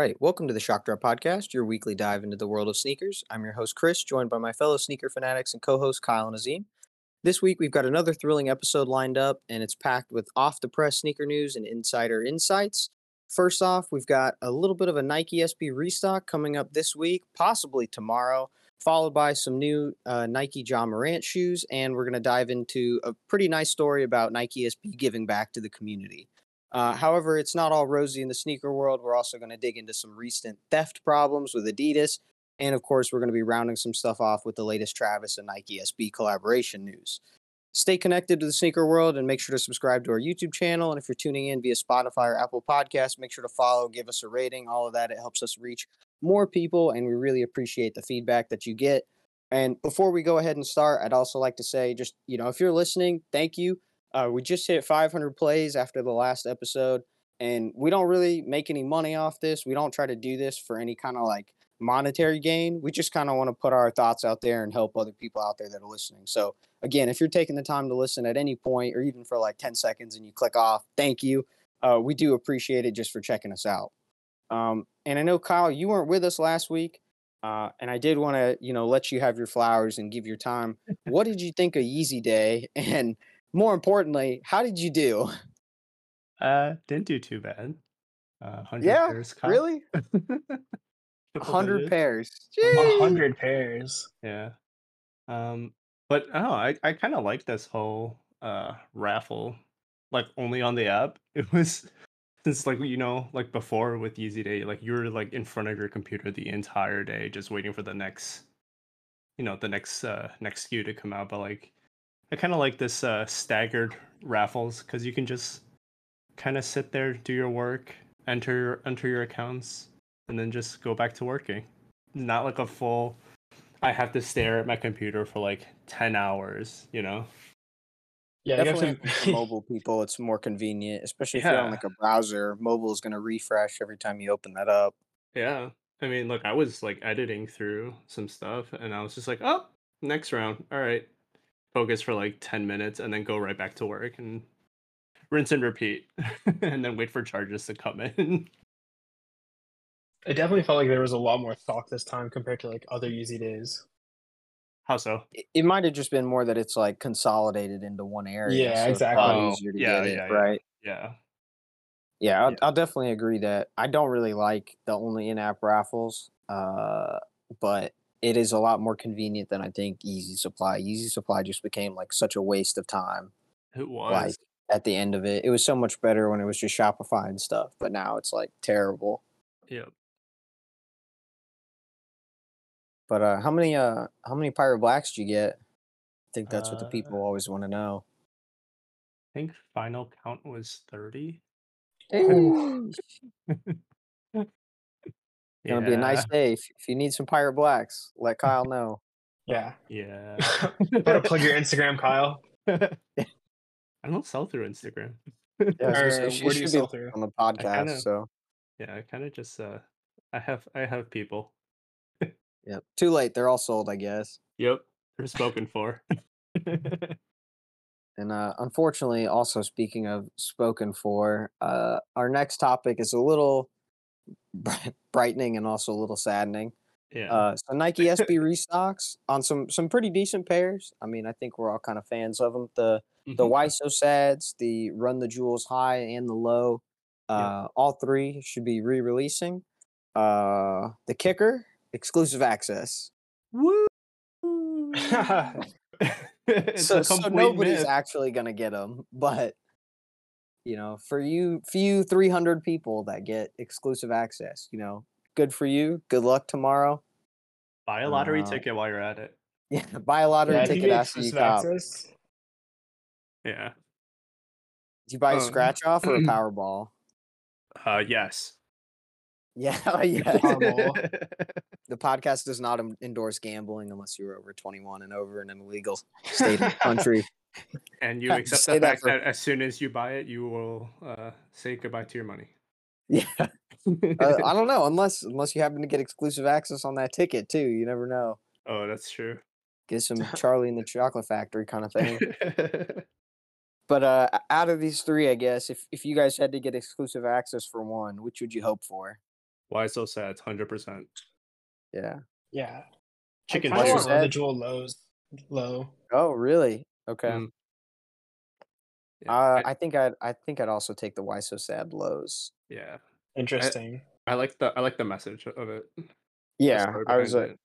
right, welcome to the Shock Drop Podcast, your weekly dive into the world of sneakers. I'm your host, Chris, joined by my fellow sneaker fanatics and co host, Kyle and Azeem. This week, we've got another thrilling episode lined up, and it's packed with off the press sneaker news and insider insights. First off, we've got a little bit of a Nike SB restock coming up this week, possibly tomorrow, followed by some new uh, Nike Ja Morant shoes, and we're going to dive into a pretty nice story about Nike SB giving back to the community. Uh, however, it's not all rosy in the sneaker world. We're also going to dig into some recent theft problems with Adidas. And of course, we're going to be rounding some stuff off with the latest Travis and Nike SB collaboration news. Stay connected to the sneaker world and make sure to subscribe to our YouTube channel. And if you're tuning in via Spotify or Apple Podcasts, make sure to follow, give us a rating, all of that. It helps us reach more people. And we really appreciate the feedback that you get. And before we go ahead and start, I'd also like to say just, you know, if you're listening, thank you uh, we just hit 500 plays after the last episode, and we don't really make any money off this. We don't try to do this for any kind of like monetary gain. We just kind of want to put our thoughts out there and help other people out there that are listening. So, again, if you're taking the time to listen at any point or even for like 10 seconds and you click off, thank you. Uh, we do appreciate it just for checking us out. Um, and I know, Kyle, you weren't with us last week. Uh, and I did want to, you know, let you have your flowers and give your time. what did you think of Yeezy Day? And more importantly, how did you do? Uh, didn't do too bad. Uh, yeah, pairs really. hundred pairs. hundred pairs. Yeah. Um, but oh, I I kind of like this whole uh raffle, like only on the app. It was since like you know like before with Yeezy Day, like you were like in front of your computer the entire day just waiting for the next, you know, the next uh next SKU to come out. But like I kind of like this uh, staggered raffles because you can just kind of sit there, do your work, enter enter your accounts, and then just go back to working. Not like a full. I have to stare at my computer for like ten hours. You know. Yeah, definitely for mobile people, it's more convenient, especially if yeah. you're on like a browser. Mobile is going to refresh every time you open that up. Yeah, I mean, look, I was like editing through some stuff, and I was just like, "Oh, next round. All right, focus for like 10 minutes and then go right back to work and rinse and repeat and then wait for charges to come in. It definitely felt like there was a lot more thought this time compared to like other Yeezy days. How so? It, it might have just been more that it's like consolidated into one area. Yeah, so exactly. Oh, easier to yeah, get yeah, it, yeah, right? Yeah. Yeah, I'll, yeah. I'll, definitely agree that I don't really like the only in-app raffles, uh, but it is a lot more convenient than I think Yeezy Supply. Yeezy Supply just became like such a waste of time. It was. Like at the end of it, it was so much better when it was just Shopify and stuff, but now it's like terrible. Yep. But uh, how many uh how many Pirate Blacks do you get? I think that's uh, what the people uh always want to know. I think final count was thirty. Gonna be a nice day. If, if you need some pirate blacks, let Kyle know. Yeah. Yeah. Better plug your Instagram, Kyle. I don't sell through Instagram. Yeah, or, say, where do you sell through? On the podcast, kinda, so. Yeah, I kind of just uh I have I have people. yep. Too late. They're all sold, I guess. Yep. They're spoken for. and uh unfortunately, also speaking of spoken for, uh our next topic is a little brightening and also a little saddening. Yeah. Uh, so Nike SB restocks on some some pretty decent pairs. I mean, I think we're all kind of fans of them. The mm-hmm. the Why So Sads, the Run the Jewels High, and the Low. Uh, yeah. All three should be re-releasing. Uh, the kicker exclusive access. Woo! so, so nobody's myth. actually gonna get them, but you know, for you few 300 people that get exclusive access, you know, good for you. Good luck tomorrow. Buy a lottery uh, ticket while you're at it. Yeah, buy a lottery yeah, ticket after you cop. Access? Yeah. Do you buy a um, scratch off or a Powerball? Uh, yes. Yeah, yeah. the podcast does not endorse gambling unless you're over 21 and over in an illegal state or country. And you accept the fact that, for... that, as soon as you buy it, you will uh, say goodbye to your money. Yeah. uh, I don't know unless unless you happen to get exclusive access on that ticket too. You never know. Oh, that's true. Get some Charlie in the Chocolate Factory kind of thing. but uh, out of these three, I guess if if you guys had to get exclusive access for one, which would you hope for? Why so sad? Hundred percent. Yeah. Yeah. Chicken I kinda want so shit. sad? residual lows low. Oh, really? Okay. Mm. Yeah, Uh, I, I think I'd I think I'd also take the why so sad lows. yeah. Interesting. I like the I like the message of it. the Yeah, story I was. behind Uh, it.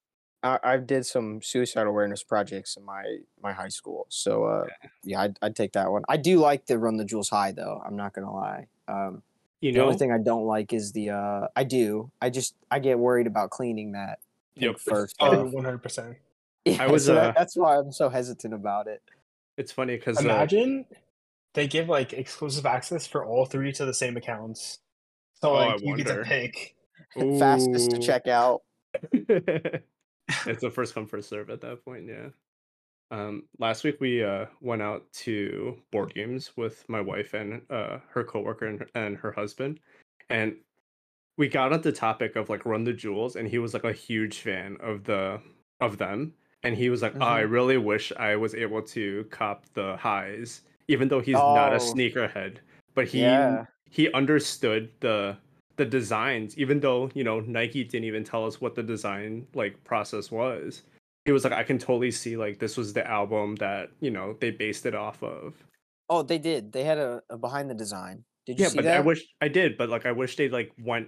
I, I did some suicide awareness projects in my my high school, so uh, yeah, I'd, I'd take that one. I do like the run the jewels high though. I'm not gonna lie. Um, you the know. only thing I don't like is the uh, I do. I just I get worried about cleaning that pink Yep. first. Oh, off. 100%. Yeah, was, so that- uh, that's why I'm so hesitant about it. It's funny because uh, Imagine they give like exclusive access for all three to the same accounts. So Oh, I like you get to wonder. pick. Fastest to check out. it's a first come first serve at that point yeah um last week we uh went out to board games with my wife and uh her coworker and, and her husband and we got on the topic of like run the jewels and he was like a huge fan of the of them and he was like oh, i Mhm. really wish i was able to cop the highs even though he's not a Oh. sneakerhead but he Yeah. he understood the the designs even though you know nike didn't even tell us what the design like process was he was like i can totally see like this was the album that you know they based it off of Oh, they did. They had a, a behind the design. Did you yeah see but that? i wish i did but like i wish they like went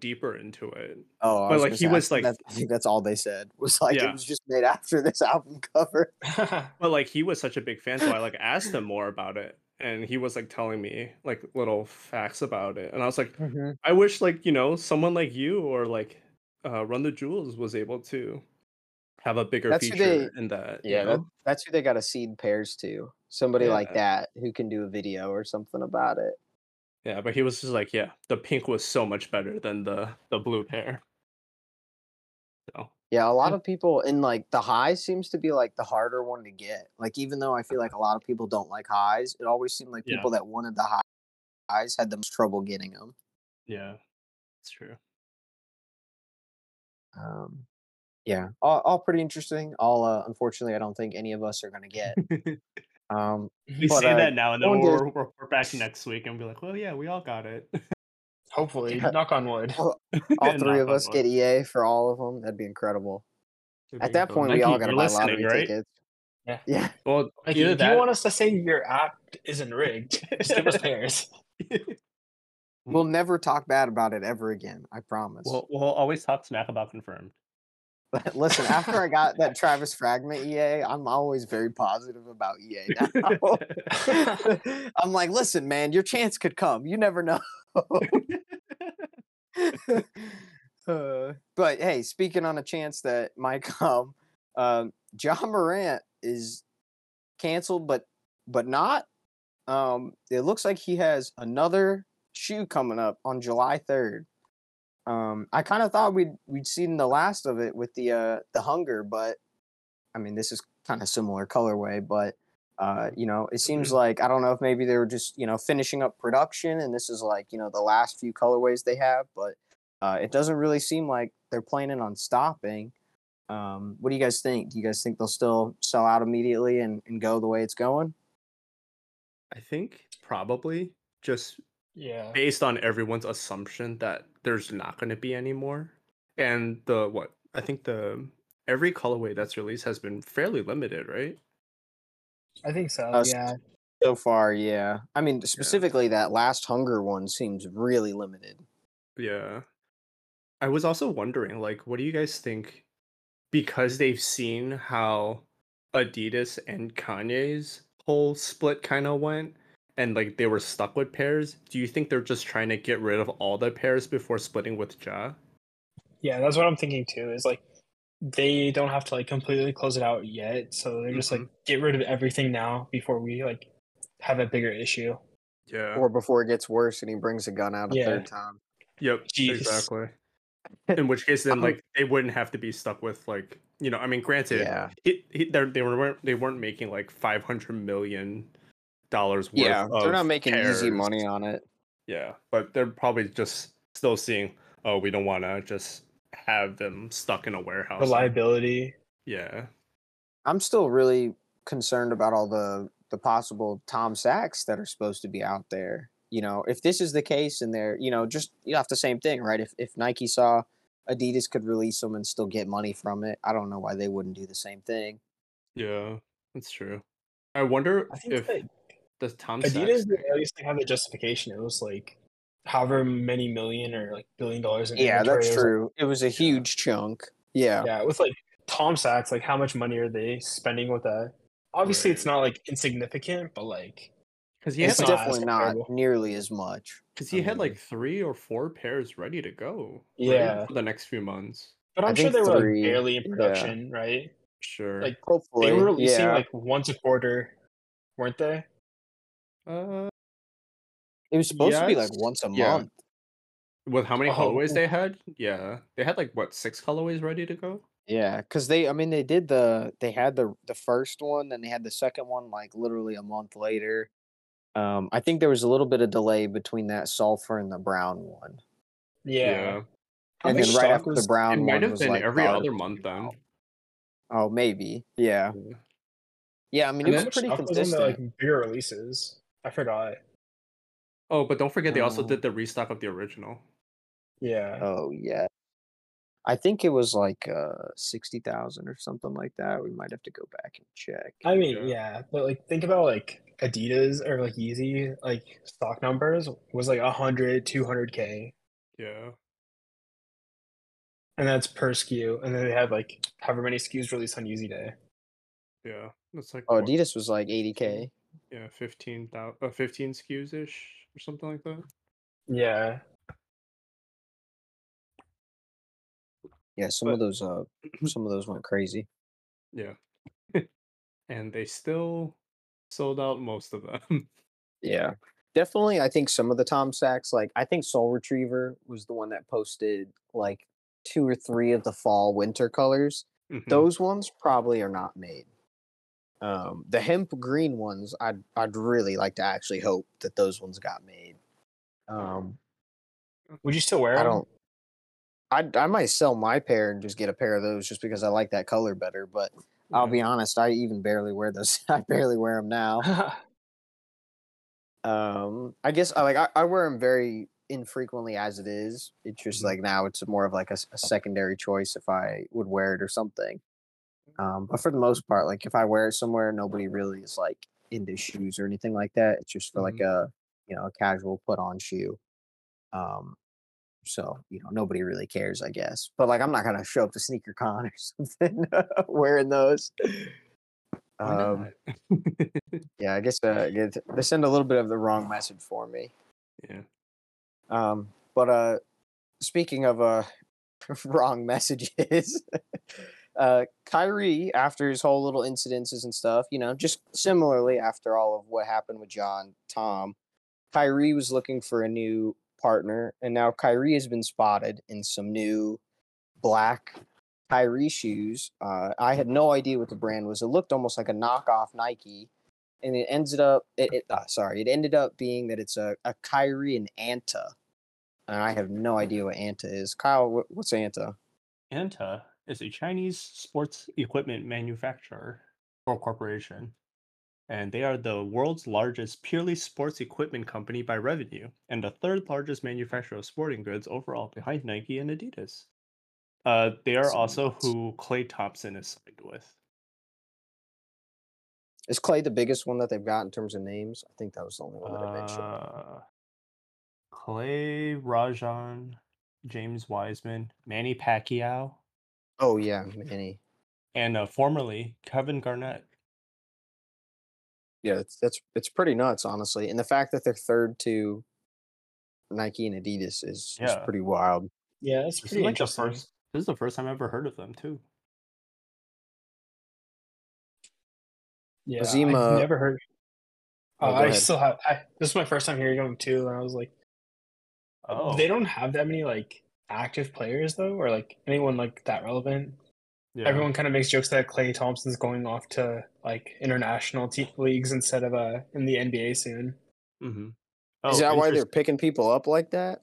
deeper into it Oh, but, like, he was, like- that- I think that's all they said was like Yeah. it was just made after this album cover. but like he was such a big fan so i like asked him more about it and he was like telling me like little facts about it and i was like I wish like you know someone like you or like uh, Run the Jewels was able to have a bigger That's feature in that. you Yeah, that, that's who they got to seed pairs to. Somebody like that who can do a video or something about it. Yeah. But he was just like, yeah, the pink was so much better than the the blue pair. So Yeah, a lot of people in like the high seems to be like the harder one to get. Like even though I feel like a lot of people don't like highs, it always seemed like Yeah. people that wanted the hi- highs had the most trouble getting them. yeah, it's true. Um, yeah, all, all pretty interesting. All uh, unfortunately, I don't think any of us are gonna get. Um, we But, say uh, that now, and then we're, we're, we're back next week and be like, well, yeah, we all got it. Hopefully, Yeah. knock on wood. all Knock three of us wood. get EA for all of them. That'd be incredible. It'd At be that cool. point, we all gotta you're buy lottery right? tickets. Yeah. Yeah. Well, Like, either if that, you want us to say your app isn't rigged, just give us pairs. We'll never talk bad about it ever again. I promise. we'll, we'll always talk smack about confirmed. But listen, after I got that Travis Fragment EA, I'm always very positive about EA now. I'm like, listen, man, your chance could come. You never know. Uh, but hey, speaking on a chance that might come, um, Ja Morant is canceled, but but not. Um, it looks like he has another shoe coming up on July 3rd. Um, I kind of thought we'd we'd seen the last of it with the uh the hunger, but I mean this is kind of similar colorway, but uh, you know, it seems like I don't know if maybe they were just you know finishing up production, and this is like you know the last few colorways they have, but uh, it doesn't really seem like they're planning on stopping. Um, what do you guys think? Do you guys think they'll still sell out immediately and, and go the way it's going? I think probably just Yeah. based on everyone's assumption that there's not going to be any more and the what i think the every colorway that's released has been fairly limited right I think so. Uh, yeah. So far, yeah. I mean, specifically that last hunger one seems really limited. yeah i was also wondering like what do you guys think because they've seen how adidas and kanye's whole split kind of went and like they were stuck with pairs do you think they're just trying to get rid of all the pairs before splitting with ja Yeah, that's what I'm thinking too. Is like they don't have to like completely close it out yet, so they're just like mm-hmm. get rid of everything now before we like have a bigger issue. yeah Or before it gets worse and he brings a gun out a Yeah. third time. Yep, Jeez. exactly. In which case, then like they wouldn't have to be stuck with like you know. I mean, granted, Yeah. it, it they're, they weren't they weren't making like five hundred million dollars worth. Yeah. They're not of making easy money on it. Yeah, but they're probably just still seeing. Oh, we don't want to just have them stuck in a warehouse. The liability. Yeah, I'm still really concerned about all the the possible Tom Sachs that are supposed to be out there. you know, if this is the case and they're, you know, just you have the same thing, right? If if Nike saw Adidas could release them and still get money from it, I don't know why they wouldn't do the same thing. Yeah, that's true. I wonder I think if that the Tom Adidas Sachs did at least they have the justification. It was like however many million or like billion dollars in Yeah, that's It was like- true. It was a huge chunk. Yeah. yeah, with like Tom Sachs, like how much money are they spending with that? Obviously, it's not like insignificant, but like because he it's had not like definitely not nearly as much. because he had Um, like three or four pairs ready to go. right, Yeah. for the next few months. But I I'm sure think they were three, like barely in yeah. production, right? Sure. Like Hopefully, they were releasing yeah. like once a quarter, weren't they? Uh, it was supposed to be like yes, once a yeah. month. with how many Oh. colorways they had? Yeah, they had like what six colorways ready to go. Yeah, because they, I mean, they did the, they had the the first one, then they had the second one like literally a month later. Um, I think there was a little bit of delay between that sulfur and the brown one, Yeah. How and much then right stock after the was- brown it one might have was been like every the other month then. brown. Oh, maybe. Yeah, Yeah. yeah. I mean, And it was much pretty stock was on consistent. the like bigger releases? I forgot. Oh, but don't forget they also Um, did the restock of the original. Yeah. Oh yeah. I think it was like uh sixty thousand or something like that. We might have to go back and check. I mean, Yeah. yeah, but like think about like Adidas or like Yeezy, like stock numbers was like 100, 200k, Yeah. and that's per SKU. And then they had like however many SKUs released on Yeezy Day. Yeah. That's like Oh, Adidas was like eighty k. yeah, fifteen thousand, uh, fifteen SKUs ish or something like that. Yeah. Yeah, some But- of those uh some of those went crazy. Yeah. and they still sold out most of them. Yeah. Definitely I think some of the Tom Sachs, like I think Sole Retriever was the one that posted like two or three of the fall winter colors. Mhm. Those ones probably are not made. Um the hemp green ones, I'd I'd really like to actually hope that those ones got made. Um Would you still wear them? I them? don't I I might sell my pair and just get a pair of those just because I like that color better, but I'll be honest, I even barely wear those. I barely wear them now. Um, I guess I like I, I wear them very infrequently as it is. It's just Mhm. like now it's more of like a secondary choice if I would wear it or something. Um, but for the most part, like if I wear it somewhere, nobody really is like into shoes or anything like that. It's just for like a you know a casual put on shoe. Um, so you know nobody really cares, I guess. But like I'm not gonna show up to sneaker con or something wearing those. Um, yeah, I guess uh, they send a little bit of the wrong message for me. yeah. Um, but uh, speaking of uh, wrong messages, uh, Kyrie, after his whole little incidences and stuff, you know, just similarly after all of what happened with John Tom, Kyrie was looking for a new partner, and now Kyrie has been spotted in some new black Kyrie shoes. Uh, I had no idea what the brand was. It looked almost like a knockoff Nike, and it ended up. It, it uh, sorry, it ended up being that it's a, a Kyrie and Anta, and I have no idea what Anta is. Kyle, what, what's Anta? Anta is a Chinese sports equipment manufacturer or corporation, and they are the world's largest purely sports equipment company by revenue and the third largest manufacturer of sporting goods overall behind Nike and Adidas. Uh, they are also who Klay Thompson is signed with. Is Klay the biggest one that they've got in terms of names? I think that was the only one that I mentioned. Uh, Klay Rajon, James Wiseman, Manny Pacquiao, Oh yeah, Manny. and uh, formerly Kevin Garnett. Yeah, it's that's it's pretty nuts, honestly. And the fact that they're third to Nike and Adidas is, is Yeah. pretty wild. yeah, that's This is pretty like the interesting. first. This is the first time I ever heard of them too. Yeah, Azeem, uh, I've never heard. oh, Uh, go I ahead. still have. I, this is my first time hearing them too, and I was like, Oh, they don't have that many like active players though, or like anyone like that relevant. yeah. Everyone kind of makes jokes that Klay Thompson's going off to like international te- leagues instead of uh in the NBA soon. Mm-hmm. is that why they're picking people up like that?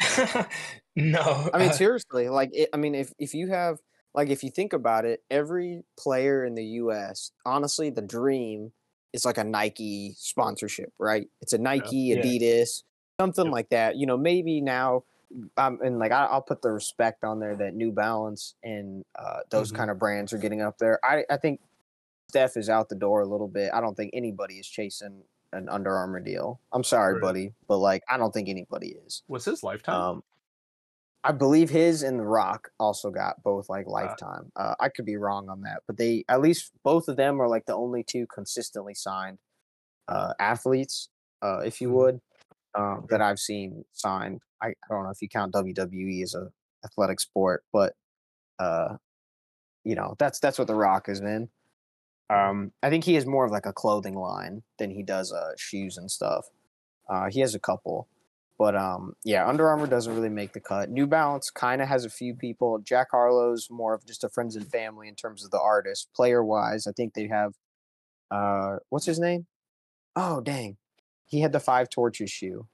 no, I mean, uh, seriously, like, it, I mean, if if you have, like, if you think about it, every player in the U.S., honestly, the dream is like a Nike sponsorship, right? It's a Nike, Yeah. Adidas, something Yep. like that. You know, maybe now, um, and like I, I'll put the respect on there that New Balance and uh, those Mhm. kind of brands are getting up there. I I think Steph is out the door a little bit. I don't think anybody is chasing an Under Armour deal. I'm sorry, Right. buddy, but like I don't think anybody is. Was his lifetime? Um, I believe his and The Rock also got both like lifetime. Uh, I could be wrong on that, but they at least both of them are like the only two consistently signed uh, athletes, uh, if you Mhm. would, um, that I've seen signed. I, I don't know if you count WWE as a athletic sport, but uh, you know that's that's what The Rock is in. Um, I think he is more of like a clothing line than he does uh, shoes and stuff. Uh, he has a couple. But um, yeah, Under Armour doesn't really make the cut. New Balance kind of has a few people. Jack Harlow's more of just a friends and family in terms of the artist. Player wise, I think they have uh what's his name? Oh dang. He had the five torches shoe.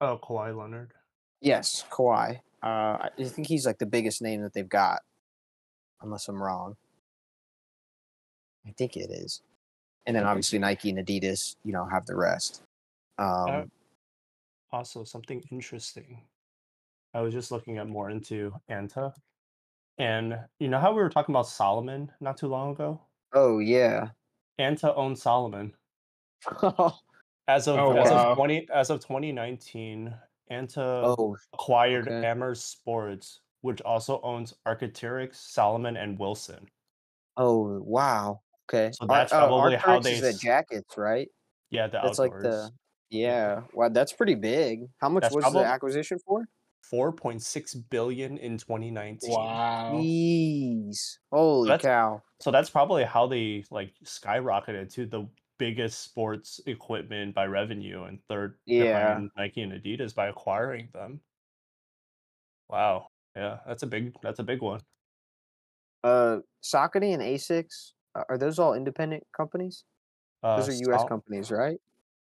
oh, Kawhi Leonard. Yes, Kawhi. Uh I I think he's like the biggest name that they've got. Unless I'm wrong. I think it is. And then obviously Nike and Adidas, you know, have the rest. Um Uh, Also, something interesting. I was just looking at more into Anta, and you know how we were talking about Salomon not too long ago. oh yeah. Anta owns Salomon as of Oh, as wow. of twenty as of twenty nineteen. Anta oh acquired okay. Amer Sports, which also owns Arc'teryx, Salomon, and Wilson. Oh wow. Okay. So that's uh, probably how they is the jackets, right? Yeah, the That's like the yeah. Wow, that's pretty big. How much That's was the acquisition for? Four point six billion in twenty nineteen. Wow. Jeez. Holy That's- cow. So that's probably how they like skyrocketed to the biggest sports equipment by revenue and third Yeah. behind Nike and Adidas by acquiring them. Wow. Yeah, that's a big that's a big one. Uh Saucony and Asics, are those all independent companies? Uh, Those are US Sol- companies, right?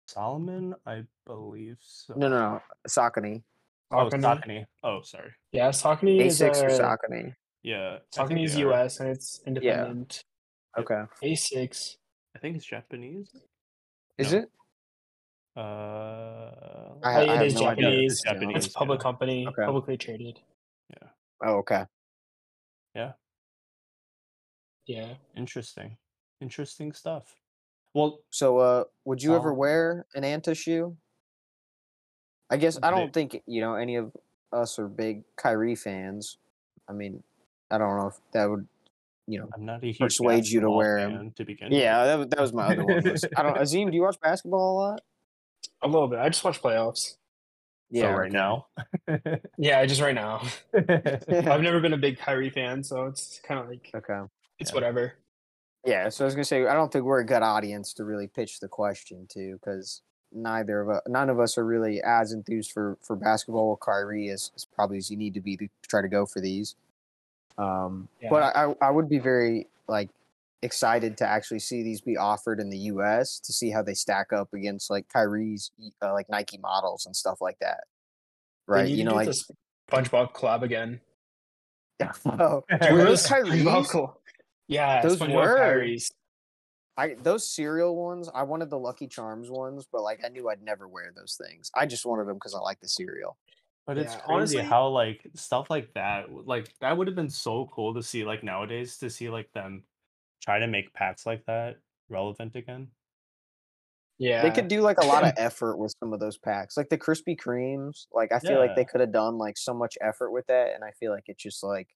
Salomon, I believe so. No, no, no. Saucony. Oh, Saucony. Saucony. Oh, sorry. Yeah, Saucony is Asics or uh, Saucony? Yeah. I Saucony is. US and it's independent. Okay. Asics. I think it's Japanese. Is No. it? Uh, I, I it have is no idea. Japanese. It's Japanese. It's a public yeah. company, Okay. publicly traded. Yeah. Oh, okay. Yeah. Yeah. Interesting. Interesting stuff. Well, So, uh, would you ever Solid. wear an Anta shoe? I guess I They- don't think you know any of us are big Kyrie fans. I mean, I don't know if that would, you know. I'm not a huge Persuade you to wear wear 'em. fan to begin Yeah, that, was- that was my other one. was- I don't. Azeem, do you watch basketball a lot? A little bit. I just watch playoffs. with. so right now. Yeah, just right now. I've never been a big Kyrie fan, so it's kind of like Okay. it's Yeah. whatever. Yeah, so I was gonna say I don't think we're a good audience to really pitch the question to because neither of us, none of us are really as enthused for for basketball with Kyrie as, as probably as you need to be to try to go for these. Um, but I, I would be very like excited to actually see these be offered in the U.S. to see how they stack up against like Kyrie's uh, like Nike models and stuff like that. Right? need You know, like SpongeBob collab again. oh, were those Kyrie's? Yeah, Those SpongeBob were. Kyrie's. I those cereal ones, I wanted the Lucky Charms ones, but like I knew I'd never wear those things. I just wanted them because I like the cereal. But it's Yeah, crazy honestly- how like stuff like that, w- like that would have been so cool to see like nowadays to see like them try to make packs like that relevant again. Yeah, They could do like a lot of effort with some of those packs, like the Krispy Kremes. Like I feel like they Yeah. could have done like so much effort with that, and I feel like it's just like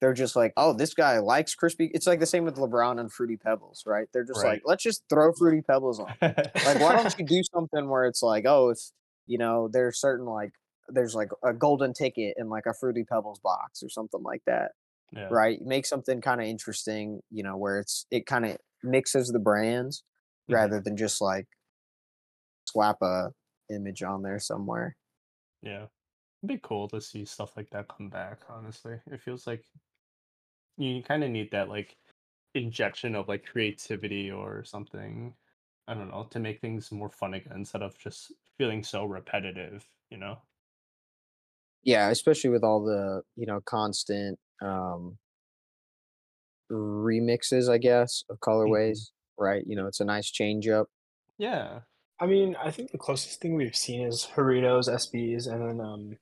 they're just like, oh, this guy likes Krispy. It's like the same with LeBron and Fruity Pebbles, right? They're just Right. like, let's just throw Fruity Pebbles on. like why don't you do something where it's like oh if you know there's certain like there's like a golden ticket in like a fruity pebbles box or something like that yeah. right make something kind of interesting you know where it's it kind of mixes the brands Mhm. rather than just like slap a image on there somewhere Yeah. It'd be cool to see stuff like that come back, honestly. It feels like you kind of need that like injection of like creativity or something. I don't know, to make things more fun again instead of just feeling so repetitive, you know? Yeah especially with all the you know constant um remixes i guess of colorways right? You know, it's a nice change up. Yeah. I mean, I think the closest thing we've seen is Doritos, SBs, and then um,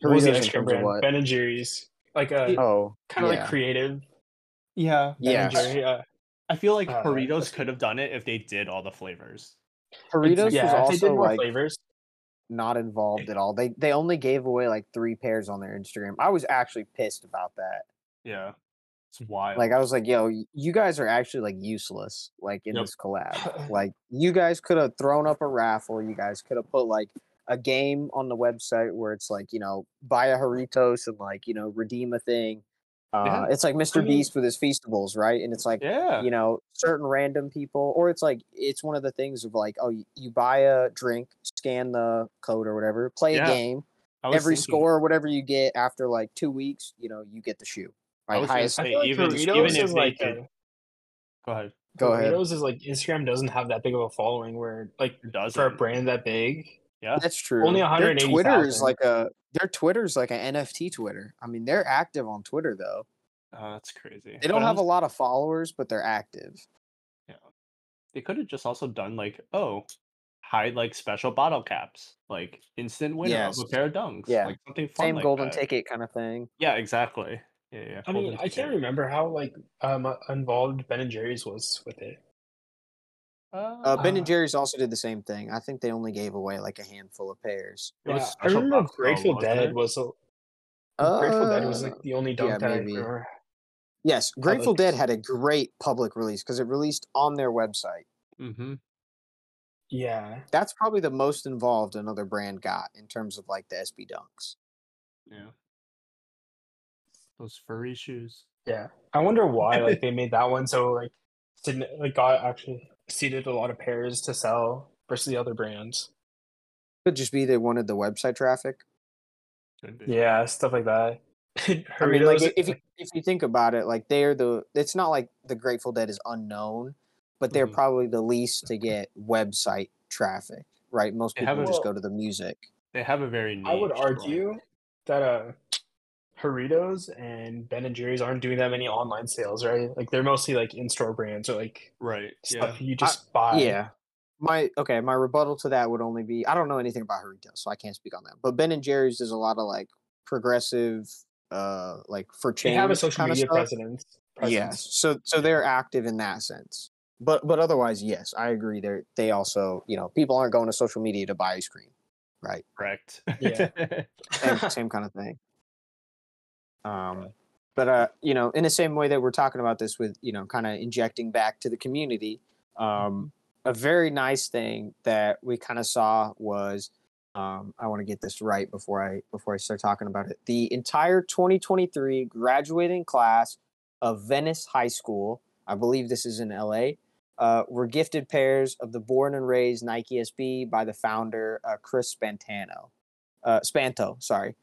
what was the Doritos ice in of brand? what? Ben and Jerry's, like a Oh, kind of yeah. like creative Yeah. Ben Yeah. and Jerry. Uh, I feel like Uh, Doritos could have done it if they did all the flavors. Doritos yeah, was if they did also more like flavors. Not involved at all. They they only gave away like three pairs on their Instagram. I was actually pissed about that. Yeah. It's wild. Like I was like, yo, you guys are actually like useless, like in Yep. this collab. like you guys could have thrown up a raffle. You guys could have put like a game on the website where it's like, you know, buy a Doritos and like, you know, redeem a thing. Uh, Yeah. It's like Mr. mean- Beast with his feastables, right? And it's like, yeah. you know, certain random people, or it's like it's one of the things of like, oh, you, you buy a drink, scan the code or whatever, play Yeah, a game, every thinking- score or whatever you get after like two weeks, you know, you get the shoe. I Right, was highest. Say, like even- even if like a, Go ahead. Go ahead. Doritos is like Instagram doesn't have that big of a following where like It does for a brand that big. Yeah. That's true. Only Their 180,000. Twitter is like a their Twitter's like an NFT Twitter. I mean, they're active on Twitter though. Oh, that's crazy. They don't But have a lot of followers, but they're active. Yeah. They could have just also done like, oh, hide like special bottle caps, like instant winner Yes. of a pair of dunks. Yeah. Like something fun. Same like golden that. ticket kind of thing. Yeah, exactly. Yeah, yeah. I mean, golden I can't remember how like um involved Ben and Jerry's was with it. Uh, ben Uh, and Jerry's also did the same thing. I think they only gave away like a handful of pairs. Yeah, I remember box Grateful wasn't Dead was a, Grateful Dead was Uh, like the only dunk yeah, that I remember. Yes, Grateful Dead had a great public release because it released on their website. Mm-hmm. Yeah, That's probably the most involved another brand got in terms of like the SB Dunks. Yeah. Those furry shoes. yeah. I wonder why like they made that one so like didn't like got actually seeded a lot of pairs to sell versus the other brands. Could just be they wanted the website traffic. Yeah, stuff like that. I mean, like if you, if you think about it, like they're the. It's not like the Grateful Dead is unknown, but they're Mhm. probably the least to get website traffic, right? Most They people haven't- just go to the music. They have a very I would argue brand. that uh Doritos and Ben and Jerry's aren't doing that many online sales, right? Like they're mostly like in-store brands or like Right. Yeah. stuff you just buy. Yeah. My okay, my rebuttal to that would only be I don't know anything about Doritos, so I can't speak on that. But Ben and Jerry's does a lot of like progressive, uh, like for They change have a social media presence. presence. Yes, so so they're active in that sense. But but otherwise, yes, I agree. They they also you know people aren't going to social media to buy ice cream, right? Correct. Yeah. Same same kind of thing. Um, but uh, you know, in the same way that we're talking about this with you know, kind of injecting back to the community, um, a very nice thing that we kind of saw was. Um, I want to get this right before I before I start talking about it. The entire 2023 graduating class of Venice High School, I believe this is in LA, uh, were gifted pairs of the born and raised Nike SB by the founder uh, Chris Spantano. Uh, Spanto, sorry.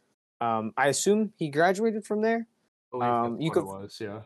Um, I assume he graduated from there. Um, you could- was, yeah.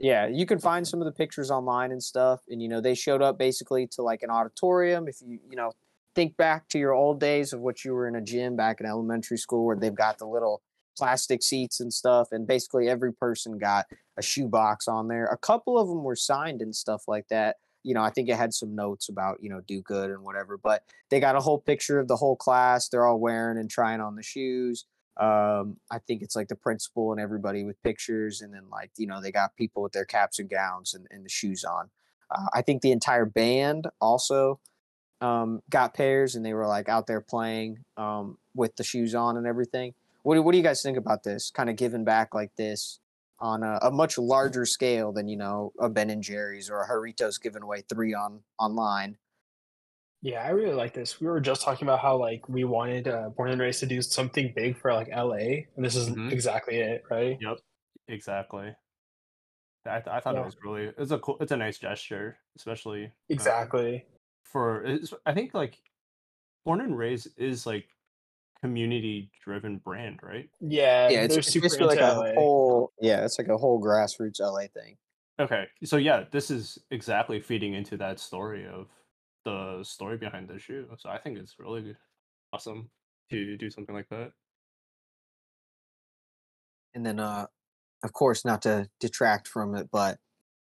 Yeah, you can find some of the pictures online and stuff. And you know, they showed up basically to like an auditorium. If you you know think back to your old days of what you were in a gym back in elementary school, where they've got the little plastic seats and stuff, and basically every person got a shoebox on there. A couple of them were signed and stuff like that. You know, I think it had some notes about you know do good and whatever. But they got a whole picture of the whole class. They're all wearing and trying on the shoes um i think it's like the principal and everybody with pictures and then like you know they got people with their caps and gowns and, and the shoes on. Uh, i think the entire band also um got pairs and they were like out there playing um with the shoes on and everything. What do, what do you guys think about this kind of giving back like this on a, a much larger scale than you know a ben and jerry's or a Doritos giving away three on online Yeah, I really like this. We were just talking about how like we wanted uh, Born and Raised to do something big for like LA, and this is Mhm. exactly it, right? Yep. Exactly. I, th- I thought Yeah. it was really it's a cool it's a nice gesture, especially uh, Exactly. for it's, I think like Born and Raised is like community driven brand, right? Yeah, yeah it's, they're it's super basically like a LA. whole yeah it's like a whole grassroots la thing Okay. So yeah, this is exactly feeding into that story of the story behind the shoe. So I think it's really awesome to do something like that. and then uh of course not to detract from it but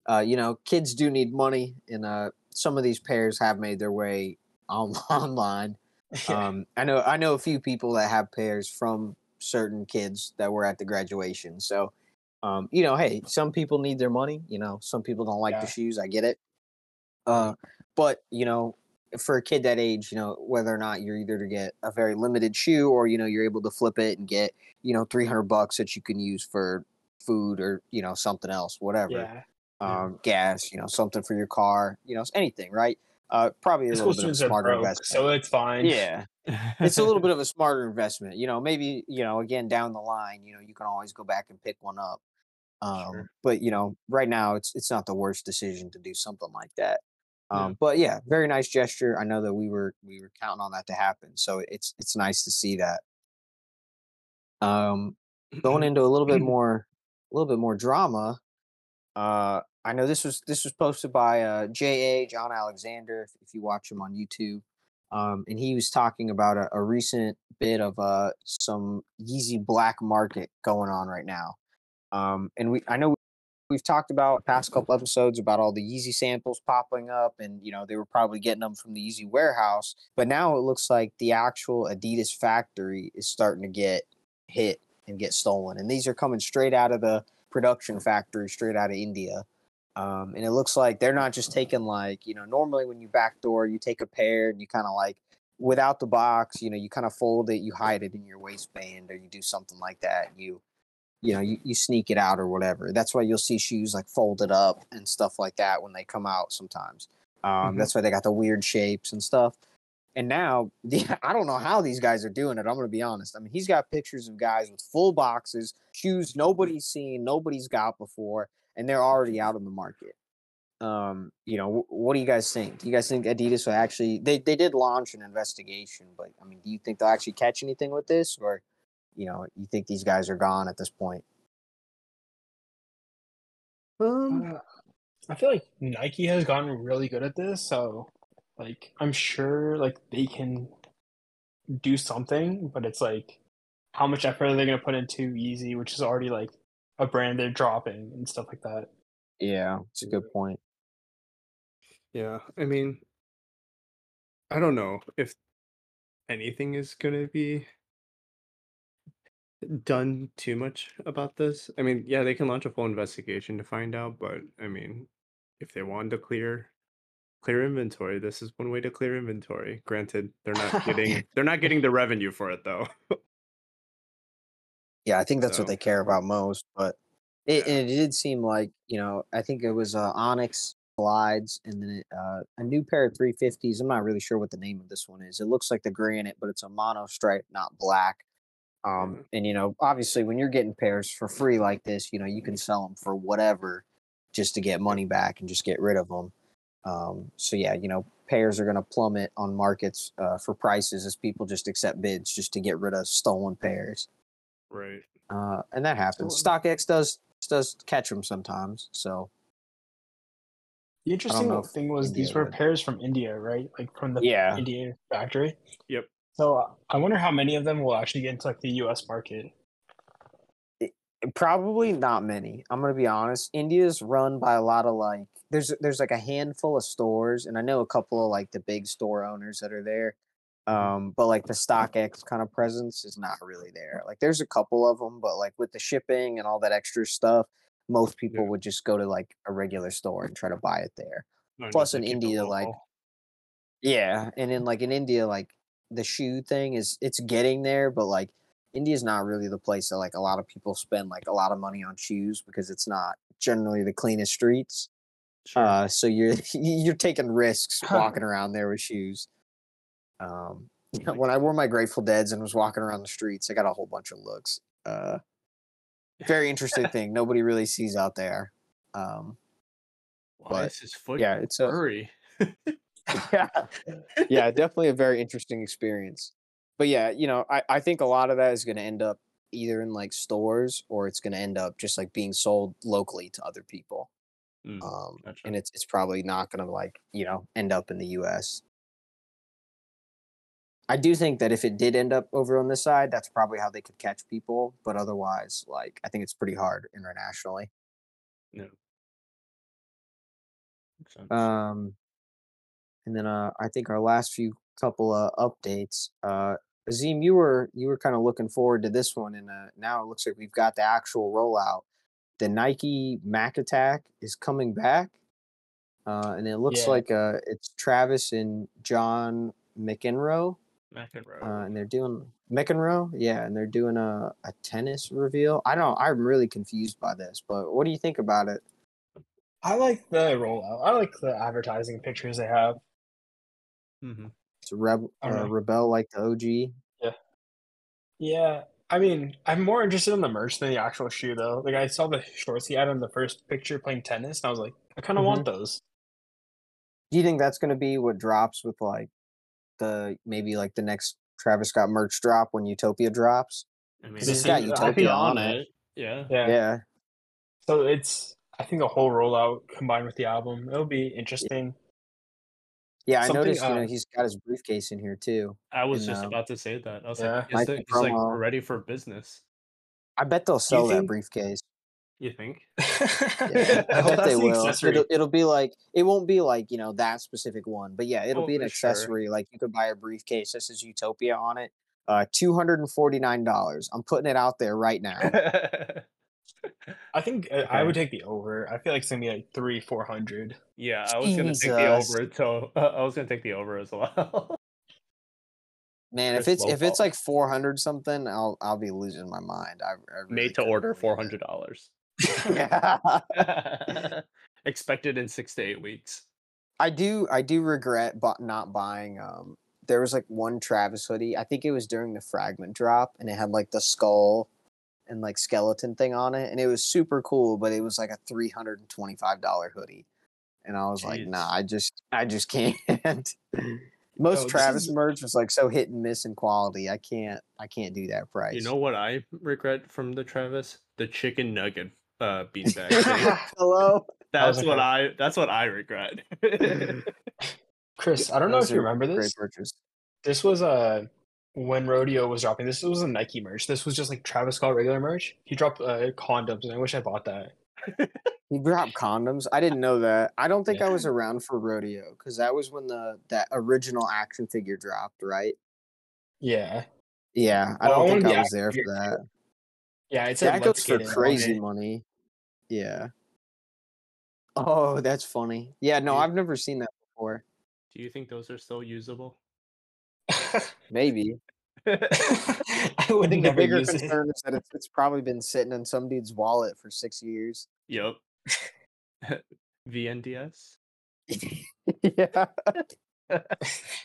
uh, you know, kids do need money, and uh, some of these pairs have made their way on- online. Um, I know I know a few people that have pairs from certain kids that were at the graduation. So, um, you know, hey, some people need their money. You know, some people don't like the shoes. I get it. Uh, but you know, for a kid that age, you know, whether or not you're either to get a very limited shoe or you know you're able to flip it and get you know 300 bucks that you can use for food or you know something else, whatever yeah. Yeah. um, gas, you know, something for your car, you know, anything, right? Uh, probably a The little bit of a students are smarter broke, investment. so it's fine. yeah, it's a little bit of a smarter investment. You know, maybe you know, again down the line, you know, you can always go back and pick one up. Um, Sure. But you know, right now, it's it's not the worst decision to do something like that. Yeah. Um, But yeah, very nice gesture. I know that we were we were counting on that to happen, so it's it's nice to see that. Um, going into a little bit more a little bit more drama uh i know this was this was posted by uh ja john alexander if, if you watch him on youtube um and he was talking about a, a recent bit of uh some yeezy black market going on right now um and we i know we've talked about past couple episodes about all the yeezy samples popping up and you know they were probably getting them from the yeezy warehouse but now it looks like the actual adidas factory is starting to get hit and get stolen and these are coming straight out of the production factory straight out of India. Um, and it looks like they're not just taking like, you know, normally when you backdoor, you take a pair and you kind of like without the box, you know, you kind of fold it, you hide it in your waistband or you do something like that. You, you know, you, you sneak it out or whatever. That's why you'll see shoes like folded up and stuff like that when they come out sometimes. Um, Mhm. That's why they got the weird shapes and stuff. And now, yeah, I don't know how these guys are doing it. I'm going to be honest. I mean, he's got pictures of guys with full boxes, shoes nobody's seen, nobody's got before, and they're already out on the market. Um, you know, wh- what do you guys think? Do you guys think Adidas will actually? They they did launch an investigation, but I mean, do you think they'll actually catch anything with this, or you know, you think these guys are gone at this point? Um, Uh, I feel like Nike has gotten really good at this, so like I'm sure like they can do something, but it's like how much effort are they gonna put into Yeezy, which is already like a brand they're dropping and stuff like that. Yeah, it's a good point. yeah, I mean, I don't know if anything is gonna be done too much about this. I mean, yeah, they can launch a full investigation to find out, but I mean, if they wanted to clear clear inventory, this is one way to clear inventory. Granted, they're not getting they're not getting the revenue for it though. Yeah, I think that's what they care about most. But it, Yeah. it did seem like you know, I think it was uh, Onyx slides and then uh, a new pair of 350s. I'm not really sure what the name of this one is. It looks like the granite, but it's a mono stripe, not black. Um, Mhm. and you know, obviously, when you're getting pairs for free like this, you know, you can sell them for whatever just to get money back and just get rid of them. Um, so yeah, you know, pairs are going to plummet on markets uh, for prices as people just accept bids just to get rid of stolen pairs right. uh, and that happens. So- StockX does does catch them sometimes. So The interesting thing was India these were would. pairs from India, right? Like from the Yeah. India factory. Yep. So I wonder how many of them will actually get into like the U.S. market. probably not many. I'm gonna be honest. India's run by a lot of like there's there's like a handful of stores, and I know a couple of like the big store owners that are there. Um, but like the StockX kind of presence is not really there. Like there's a couple of them, but like with the shipping and all that extra stuff, most people Yeah. would just go to like a regular store and try to buy it there. No, Plus in India, like. Yeah, and in like in India, like the shoe thing is it's getting there, but like India's not really the place that like a lot of people spend like a lot of money on shoes because it's not generally the cleanest streets. Sure. Uh, so you're you're taking risks walking around there with shoes. Um, when I wore my Grateful Dead's and was walking around the streets, I got a whole bunch of looks. Uh, very interesting thing. Nobody really sees out there. Um, Why but, is his foot yeah, it's a furry? yeah, yeah, definitely a very interesting experience. But yeah, you know, I, I think a lot of that is going to end up either in like stores or it's going to end up just like being sold locally to other people. Mm, Um, gotcha. and it's it's probably not going to like you know end up in the U.S. I do think that if it did end up over on this side, that's probably how they could catch people. But otherwise, like I think it's pretty hard internationally. Sense. Um, and then uh, I think our last few couple of updates. Uh, Azeem, you were you were kind of looking forward to this one, and uh, now it looks like we've got the actual rollout. The Nike Mac Attack is coming back, uh, and it looks Yeah. like uh, it's Travis and John McEnroe, McEnroe. uh, and they're doing McEnroe, yeah, and they're doing a, a tennis reveal. I don't, I'm really confused by this, but what do you think about it? I like the rollout. I like the advertising pictures they have. Hmm It's Reb, uh, know. Rebel like the OG. Yeah, Yeah. I mean, I'm more interested in the merch than the actual shoe, though. Like, I saw the shorts he had in the first picture playing tennis, and I was like, I kind of want those. Do you think that's going to be what drops with like the maybe like the next Travis Scott merch drop when Utopia drops? I mean, This it is- seems I to think be on on it. it. Yeah. Yeah. Yeah. So it's, I think the whole rollout combined with the album, it'll be interesting. Yeah, I Something, noticed, you know, um, he's got his briefcase in here too. I was And, just um, about to say that. I was Yeah. like, he's, Nike like, like ready for business. I bet they'll sell that briefcase. You think? Yeah, I hope they the will. accessory. It'll, it'll be like it won't be like you know that specific one, but yeah, it'll Oh, be an for sure. accessory. Like you could buy a briefcase. This is Utopia on it. Uh, two hundred and forty nine dollars. I'm putting it out there right now. I think uh, I would take the over. I feel like it's gonna be like three, four hundred. yeah, I was gonna take the over. So uh, I was gonna take the over as well. Man, if Chris it's if it's like four hundred something, I'll I'll be losing my mind. I, I really Made to order believe four it. hundred dollars. Yeah. Expected in six to eight weeks. I do I do regret bu- not buying um there was like one Travis hoodie. I think it was during the fragment drop and it had like the skull and like skeleton thing on it and it was super cool, but it was like a $325 hoodie. And I was like, nah, I just I just can't. Most Oh, Travis is- merch was like so hit and miss in quality. I can't I can't do that price. You know what I regret from the Travis? The chicken nugget uh beanbag. Hello. That's was what. I that's what I regret. Chris, I don't know Those if you are remember Great this. purchase. This was uh when Rodeo was dropping. This was a Nike merch. This was just like Travis Scott regular merch. He dropped uh, condoms, and I wish I bought that. He dropped condoms. I didn't know that. I don't think I was around for rodeo because that was when the that original action figure dropped, right? Yeah, Yeah, I Well, don't wanna think I was there for figure that. yeah. It said That goes for get in on crazy it. money. Yeah. Oh, that's funny. Yeah, no, Yeah. I've never seen that before. Do you think those are still usable? Maybe. I would think the bigger concern is that it's, it's probably been sitting in some dude's wallet for six years. Yep. VNDS. yeah.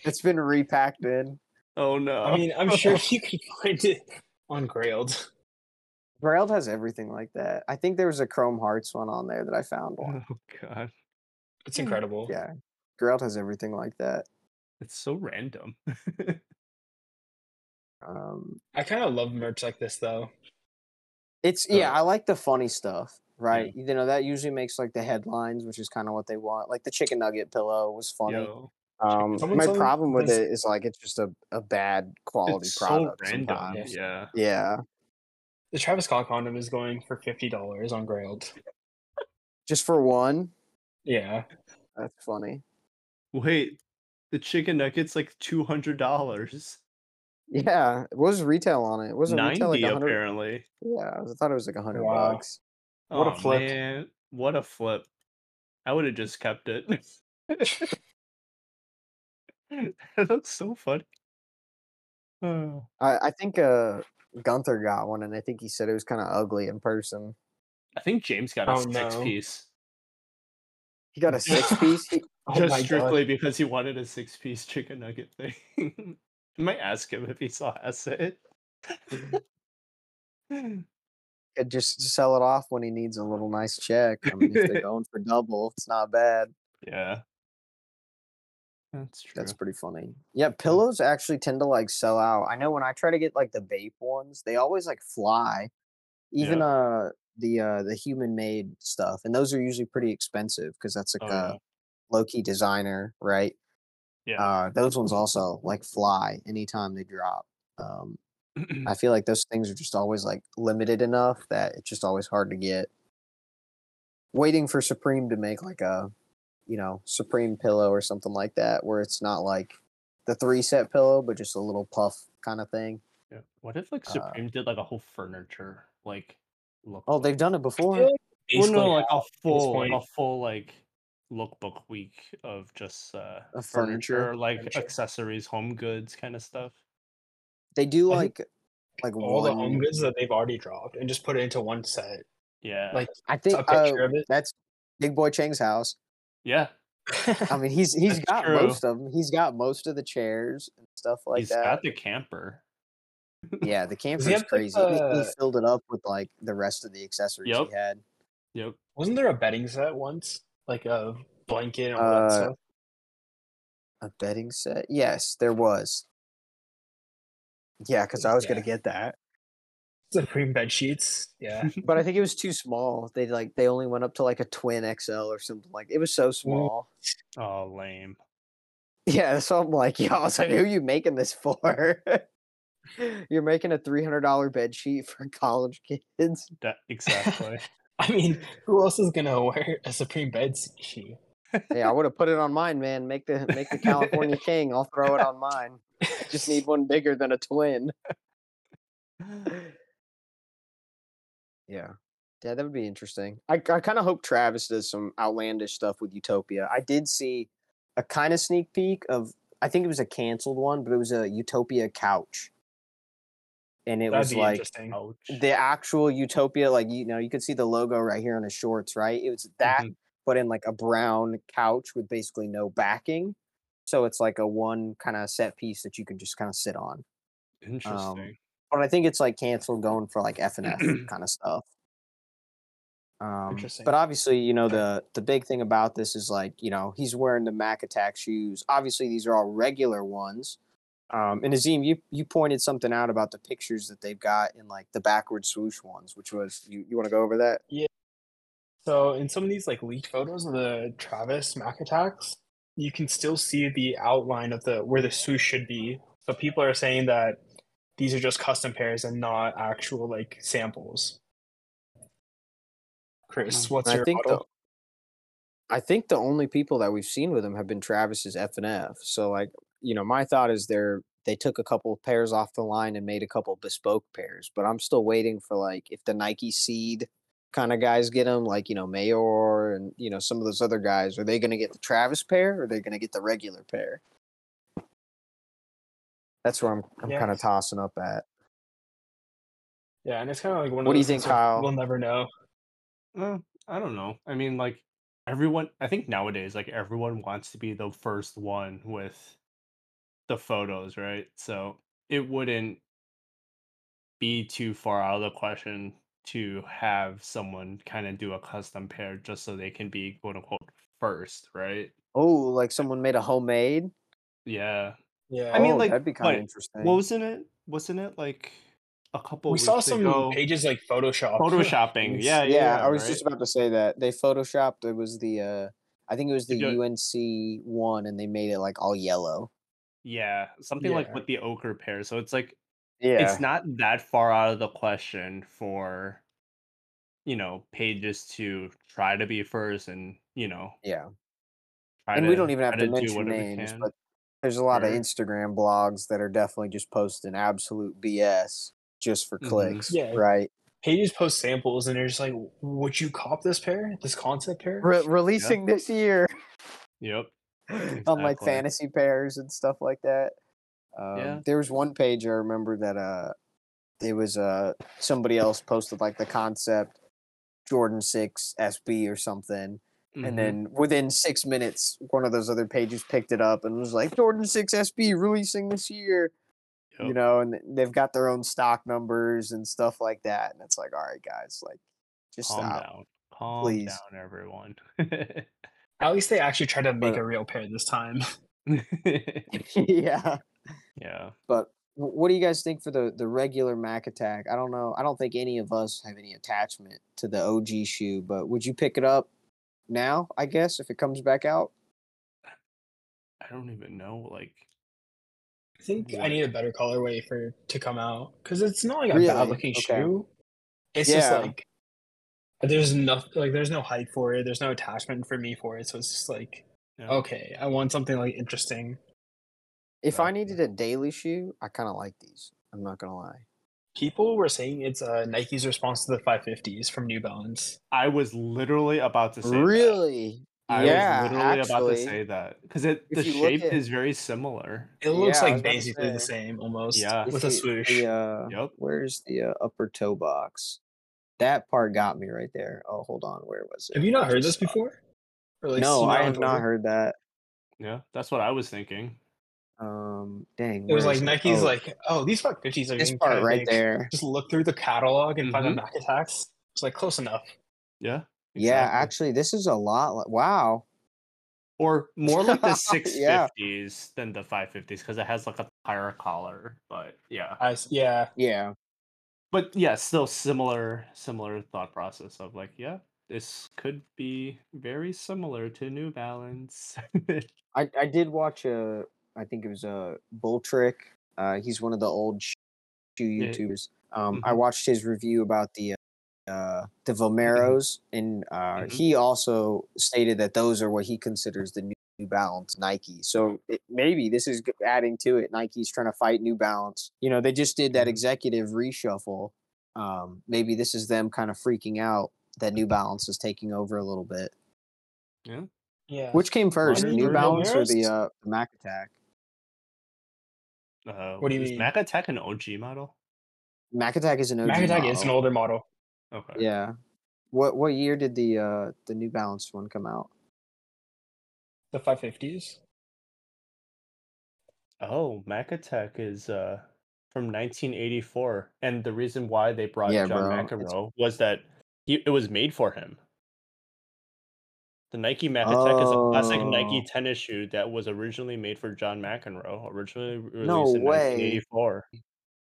it's been repacked in. Oh no. I mean, I'm sure you could find it on Grailed. Grailed has everything like that. I think there was a Chrome Hearts one on there that I found one. Oh god. It's hmm. incredible. Yeah. Grailed has everything like that. It's so random. Um, I kind of love merch like this though. it's yeah, I like the funny stuff, right? You know, that usually makes like the headlines, which is kind of what they want. Like the chicken nugget pillow was funny. Yo. Um, my problem with this- it is like it's just a, a bad quality It's so product. random. sometimes. Yeah. Yeah, The Travis Scott condom is going for fifty dollars on Grailed. just for one. Yeah, That's funny. Wait. The chicken nugget's like two hundred dollars. Yeah, what was retail on it? Wasn't retail like hundred? apparently. Yeah, I thought it was like a hundred Wow. bucks. What a flip. Man. What a flip. I would have just kept it. that looks so funny. Oh. I, I think uh Gunther got one, and I think he said it was kind of ugly in person. I think James got a Oh, six no. piece. He got a six piece. He, Oh just my God. strictly because he wanted a six piece chicken nugget thing. I might ask him if he saw it. could just sell it off when he needs a little nice check. I mean, if they're going for double, it's not bad. yeah. That's true. That's pretty funny. Yeah, pillows actually tend to like sell out. I know when I try to get like the Bape ones, they always like fly. Even Yeah. uh the uh the human made stuff, and those are usually pretty expensive because that's like Oh, a yeah. Low key designer, right? Yeah. Uh, those ones also like fly anytime they drop. Um, I feel like those things are just always like limited enough that it's just always hard to get. Waiting for Supreme to make like a you know, Supreme pillow or something like that, where it's not like the three set pillow, but just a little puff kind of thing. Yeah. What if like Uh, Supreme did like a whole furniture like look? Oh, they've done it before. like well, no, like a full like a full like lookbook week of just uh Of furniture, furniture. like Furniture. accessories, home goods kind of stuff. They do I like like all the home goods that they've already dropped and just put it into one set. Yeah. Like I think a picture uh, of it. that's Big Boy Cheng's house. yeah. I mean, he's he's That's got true. most of them. He's got most of the chairs and stuff like He's that. He's got the camper. Yeah, the camper he is have, like, crazy. He- he, filled it up with like the rest of the accessories Yep. he had. Yep. Wasn't there a bedding set once? Like a blanket and all Uh, that stuff? A bedding set? Yes, there was. Yeah, because I was gonna get that, Supreme bed sheets. Yeah. but I think it was too small. They like they only went up to like a twin XL or something like. It was so small. Oh, lame. Yeah, so I'm like, yo, I was like, who are you making this for? You're making a three hundred dollar bed sheet for college kids. That exactly. I mean, who else is gonna wear a Supreme bed sheet? Hey, I would have put it on mine, man. Make the make the California King. I'll throw it on mine. Just need one bigger than a twin. Yeah. Yeah, that would be interesting. I, I kind of hope Travis does some outlandish stuff with Utopia. I did see a kind of sneak peek of, I think it was a canceled one, but it was a Utopia couch. And it That'd was like the actual Utopia, like, you know, you could see the logo right here on his shorts, right? It was that, Mhm. but in like a brown couch with basically no backing. So it's like a one kind of set piece that you can just kind of sit on Interesting. but I think it's like canceled going for like F and F kind of stuff. Um, Interesting. but obviously, you know the the big thing about this is like you know he's wearing the Mac Attack shoes. Obviously, these are all regular ones. Um, and Azeem, you you pointed something out about the pictures that they've got in like the backward swoosh ones, which was you you want to go over that? Yeah. So in some of these like leaked photos of the Travis Mac attacks, you can still see the outline of the where the swoosh should be. So people are saying that these are just custom pairs and not actual like samples. Chris, Mm, what's And your I think the. I think the only people that we've seen with him have been Travis's F and F. So like you know, my thought is they're they took a couple of pairs off the line and made a couple bespoke pairs, but I'm still waiting for like if the Nike Seed kind of guys get them, like you know Mayor and you know some of those other guys, are they going to get the Travis pair or are they going to get the regular pair? That's where I'm I'm Yeah. kind of tossing up at. Yeah, and it's kind of like one. What of do you think, Kyle? We'll never know. Uh, I don't know. I mean, like everyone. I think nowadays, like everyone wants to be the first one with the photos, right? So it wouldn't be too far out of the question to have someone kind of do a custom pair just so they can be quote unquote first, right? Oh, like someone made a homemade. Yeah. Yeah, I mean, Oh, like, that'd be kind of interesting. What Wasn't it? Wasn't it like a couple? we saw some ago, pages like Photoshop. photoshopping. Yeah, yeah, yeah. I was right? just about to say that they photoshopped. It was the uh I think it was the UNC one, and they made it like all yellow. Yeah, something like with the ochre pair. So it's like Yeah, it's not that far out of the question for you know pages to try to be first and you know yeah. try And to we don't even have try to to do mention whatever names, can. but there's a lot of Sure. Instagram blogs that are definitely just posting absolute BS just for Mhm. clicks, Yeah. right? pages post samples, and they're just like, "Would you cop this pair? This concept pair?" Re- releasing this year Yep. on like fantasy pairs and stuff like that. Um, Yeah. There was one page I remember that uh, it was uh somebody else posted like the concept Jordan Six SB or something, Mhm. and then within six minutes, one of those other pages picked it up and was like Jordan Six SB releasing this year. You know, and they've got their own stock numbers and stuff like that. And it's like, all right, guys, like, just calm stop. down, calm please. down, everyone. At least they actually tried to make But- a real pair this time. yeah. yeah. But what do you guys think for the the regular Mac Attack? I don't know. I don't think any of us have any attachment to the OG shoe, but would you pick it up now? I guess if it comes back out. I don't even know. Like, I think I need a better colorway for to come out because it's not like a Really? bad looking Okay. shoe. It's just like there's nothing like there's no hype for it. There's no attachment for me for it. So it's just like Yeah. okay, I want something like interesting. If I needed a daily shoe, I kind of like these. I'm not gonna lie. People were saying it's uh, Nike's response to the 550s from New Balance. I was literally about to say that. Really? I yeah, was literally actually, about to say that because it the shape at- is very similar. It looks Yeah, like about to basically the same almost. Yeah. if with a swoosh. The, uh, Yep. Where's the uh, upper toe box? That part got me right there. Oh, hold on. Where was it? Have you not heard this before? Or, like, no, I have not Twitter? heard that. Yeah, that's what I was thinking. Um, dang. It was like is Nike's Oh, like, oh, these 550s are this getting part right big. there. Just look through the catalog and find Mhm. the Mac attacks. It's like close enough. Yeah. Yeah, actually, this is a lot. Like, wow. or more like the Yeah. 650s than the 550s because it has like a higher collar. But yeah, I, yeah, Yeah. But yeah, still similar similar thought process of like yeah, this could be very similar to New Balance. I, I did watch a, I think it was a Bull Trick. Uh, he's one of the old sh- shoe. YouTubers. Um, I Mhm. watched his review about the uh, the Vomeros, and uh, Mhm. he also stated that those are what he considers the New New Balance Nike. So it, maybe this is adding to it. Nike's trying to fight New Balance. You know, they just did that Mhm. executive reshuffle. Um, maybe this is them kind of freaking out that New Balance is taking over a little bit. yeah. yeah. Which came first, mean, New Balance or the uh, Mac Attack? Uh, What do you is mean? Mac Attack an OG model? Mac Attack is an OG Mac Attack is an older model. Okay. Yeah. What what year did the uh the New Balance one come out? The 550s. Oh, Mac Attack is uh from 1984, and the reason why they brought Yeah, John bro, it's- McEnroe was that he, it was made for him. The Nike Mac Attack is a classic Nike Oh. tennis shoe that was originally made for John McEnroe, originally released No in way. 1984.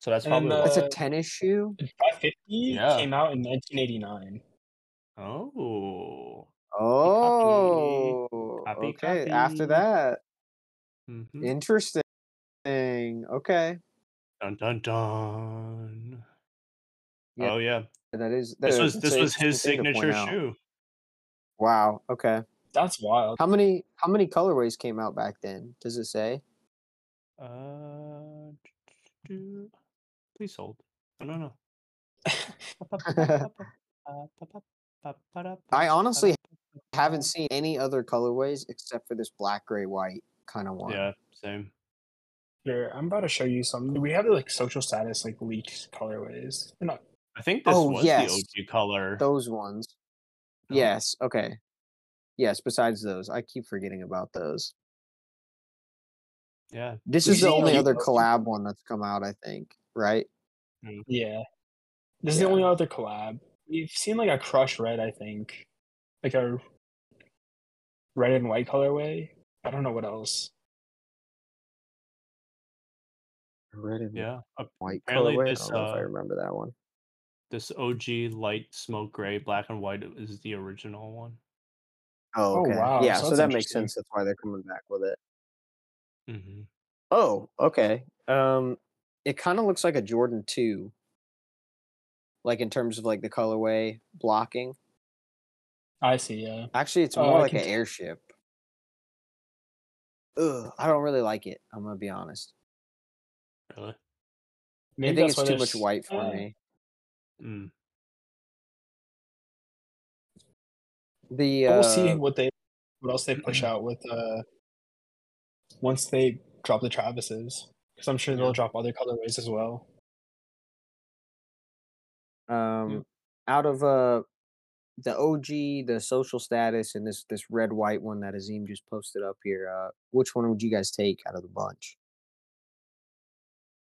So that's And, probably uh, That's a Uh, tennis shoe? The 550 Yeah. came out in 1989. oh. Oh. Copy, okay. After copy. that. mhm. Interesting. Okay. Dun dun dun. Yeah, Oh yeah, That is that this is- was that's this an was his interesting thing to point signature out. shoe. Wow. Okay. That's wild. How many how many colorways came out back then? Does it say? Uh, please hold. I don't know. I honestly haven't seen any other colorways except for this black, gray, white kind of one. Yeah, same. Here, I'm about to show you some. We have like social status like leaked colorways. They're not I think this Oh, was yes. the OG color. Those ones. Oh, Yes. Okay. Yes. Besides those, I keep forgetting about those. Yeah. This is the only other collab one that's come out, I think. Right? Mm. Yeah. This is Yeah. the only other collab. We've seen like a crush red, I think. Like a red and white colorway. I don't know what else. Red and Yeah. white Apparently colorway. this, I don't know if I uh, remember that one. This OG light smoke gray, black and white is the original one. Oh, Oh, okay. wow, Yeah, so so, that makes sense. That's why they're coming back with it. Mm-hmm. Oh, okay. Um, it kind of looks like a Jordan two, like in terms of like the colorway blocking. I see, yeah. Actually, it's Oh, more I like can an t- airship. Ugh, I don't really like it. I'm gonna be honest. Really? Maybe I think that's it's why too much white for uh, me. Mm. The uh, we'll see what they what else they push out with uh once they drop the Travises. Because I'm sure Yeah. they'll drop other colorways as well. um out of uh the OG, the social status, and this this red white one that Azeem just posted up here. Uh, which one would you guys take out of the bunch?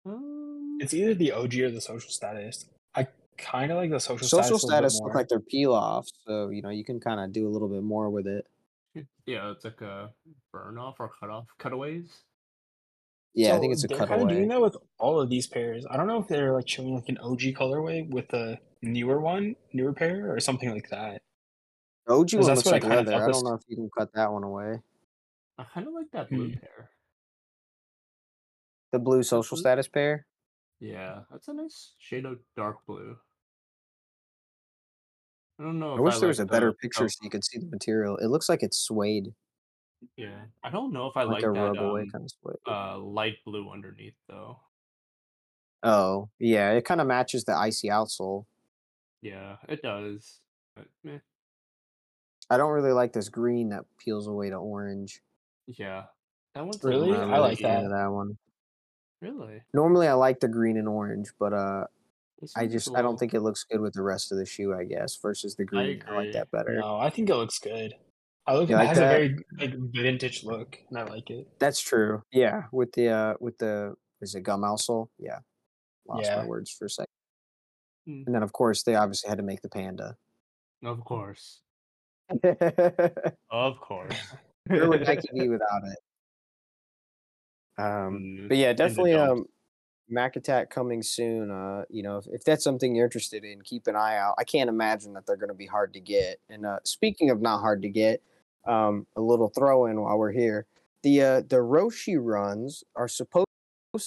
Um, It's either the OG or the social status. I kind of like the social, Social status, a status look like they're peel off, so you know you can kind of do a little bit more with it. yeah, it's like a burn off or cut off cutaways. Yeah, I think it's a they're kind of cutaway. doing that with all of these pairs. I don't know if they're like showing like an OG colorway with a newer one, newer pair, or something like that. The OG 'Cause one looks I like leather. thought I don't know if you can cut that one away. I kind of like that blue Hmm. pair. The blue social status pair. Yeah, that's a nice shade of dark blue. I don't know. I if wish there was a better picture the- so you could see the material. It looks like it's suede, yeah, I don't know if I like like that um, kind of uh, light blue underneath though. oh, yeah, it kind of matches the icy outsole. Yeah, it does. But, meh. I don't really like this green that peels away to orange. Yeah, that one's Really? Not I really like that. that one. Really, Normally, I like the green and orange, but uh, I just I don't think it looks good with the rest of the shoe. I guess versus the green, I, like that better. No, I think it looks good. I look. You it like has that? a very like vintage look, and I like it. That's true. Yeah, with the uh, with the is it gum outsole? Yeah, lost my Yeah. words for a second. Hmm. And then of course they obviously had to make the panda. Of course, of course. would Nike be without it? Um, Mm, but yeah, definitely dumps. um, Mac Attack coming soon. Uh, you know, if, if that's something you're interested in, keep an eye out. I can't imagine that they're going to be hard to get. And uh, speaking of not hard to get, um, a little throw in while we're here. The uh, the Roshe runs are supposed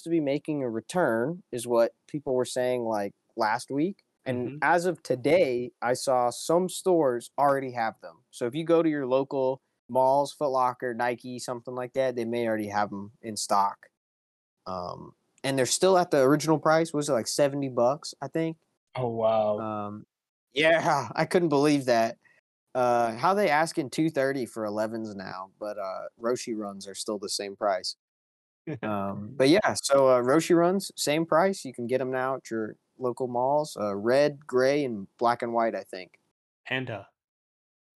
to be making a return, is what people were saying like last week. And Mhm. as of today, I saw some stores already have them. So if you go to your local malls, Foot Locker, Nike, something like that, they may already have them in stock. Um, and they're still at the original price. Was it like seventy bucks? I think. Oh wow! Um, yeah, I couldn't believe that. Uh, how they asking two thirty for 11s now, but uh, Roshe runs are still the same price. Um, but yeah, so uh, Roshe runs same price. You can get them now at your local malls. Uh, red, gray, and black and white. I think. Panda.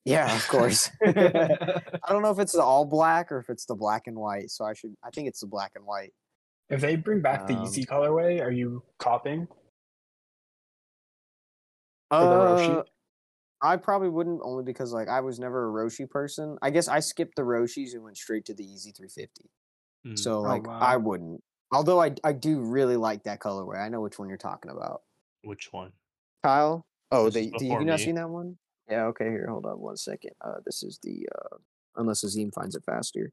Yeah, of course. I don't know if it's the all black or if it's the black and white. So I should. I think it's the black and white. if they bring back the um, Yeezy colorway, are you copying? Uh, Roshe? I probably wouldn't only because like I was never a Roshe person. I guess I skipped the Roshes and went straight to the Yeezy 350. Mm, So Oh, like I wouldn't. Although I I do really like that colorway. I know which one you're talking about. Which one? Kyle? Oh, This they you not me. seen that one? Yeah, okay, here, hold on one second. Uh this is the uh unless Azeem finds it faster.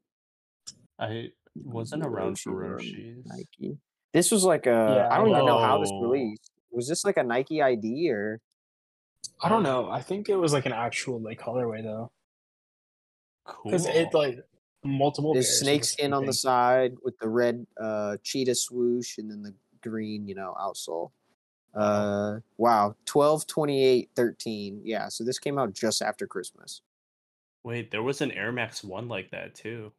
I wasn't around for Roshe Roshe's. Nike. This was like a Yeah, I don't even know how this Oh. released. Was this like a Nike ID or I don't know. I think it was like an actual like colorway though, Cool. because it like multiple. There's pairs of snake skin on the side with the red uh, cheetah swoosh and then the green, you know, outsole. Uh, wow, 12, 28, 13. Yeah, so this came out just after Christmas. Wait, there was an Air Max one like that too.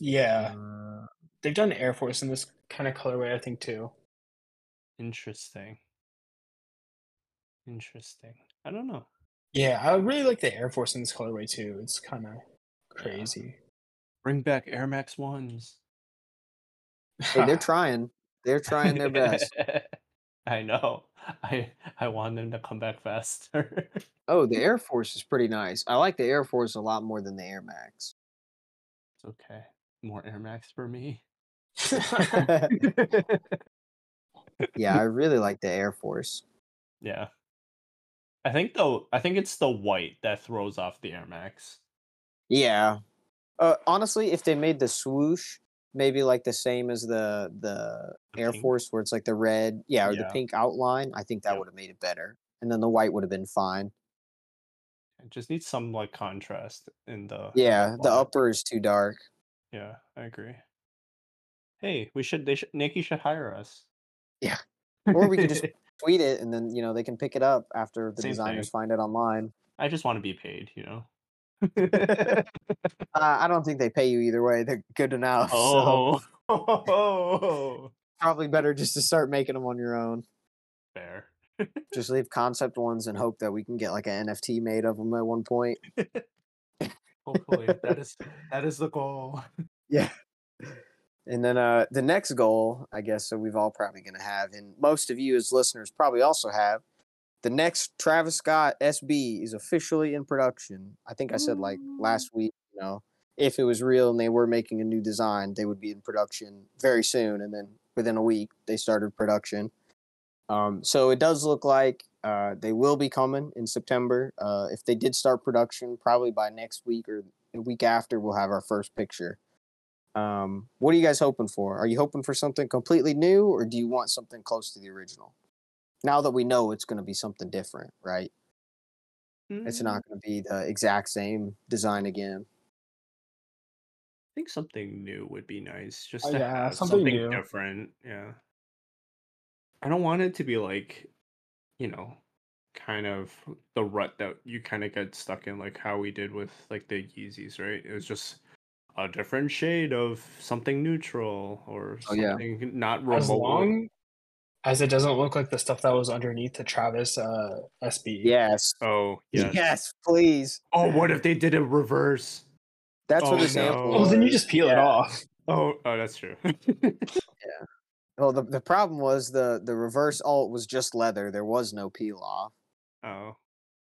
Yeah, Uh, they've done Air Force in this kind of colorway, I think too. Interesting. Interesting. I don't know. Yeah, I really like the Air Force in this colorway too. It's kind of crazy. Bring back Air Max ones. hey, they're trying. They're trying their best. I know. I I want them to come back faster. Oh, the Air Force is pretty nice. I like the Air Force a lot more than the Air Max. it's okay. More Air Max for me. yeah, I really like the Air Force. Yeah. I think though I think it's the white that throws off the Air Max. Yeah. Uh, honestly, if they made the swoosh maybe like the same as the the, The Air pink? Force, where it's like the red, yeah, or the pink outline, I think that Yeah. would have made it better. And then the white would have been fine. It just needs some like contrast in the Yeah, the upper is too dark. Yeah, I agree. Hey, we should they should Nike should hire us. Yeah, or we could just tweet it, and then you know they can pick it up after the Same designers thing. find it online. I just want to be paid, you know. Uh, I don't think they pay you either way. They're good enough. So oh, probably better just to start making them on your own. fair. Just leave concept ones and hope that we can get like an NFT made of them at one point. Hopefully, that is that is the goal. Yeah. And then uh, the next goal, I guess, so we've all probably going to have, and most of you as listeners probably also have, the next Travis Scott SB is officially in production. I think I said like last week, you know, if it was real and they were making a new design, they would be in production very soon. And then within a week, they started production. Um, so it does look like uh, they will be coming in September. Uh, if they did start production, probably by next week or the week after, we'll have our first picture. Um, what are you guys hoping for? Are you hoping for something completely new, or do you want something close to the original? Now that we know it's going to be something different, right? It's Mm, not going to be the exact same design again. I think something new would be nice, just Oh, yeah, something something new. different. Yeah. I don't want it to be like, you know, kind of the rut that you kind of get stuck in, like how we did with like the Yeezys, right? It was just a different shade of something neutral or Oh, yeah. something not As long as it doesn't look like the stuff that was underneath the Travis uh, SB. Yes. Oh, yes. Yes, please. Oh, what if they did a reverse? That's what Oh, the sample no. Oh, then you just peel it off. Oh, oh, that's true. Yeah. Well, the, the problem was the the reverse alt was just leather. There was no peel off. oh,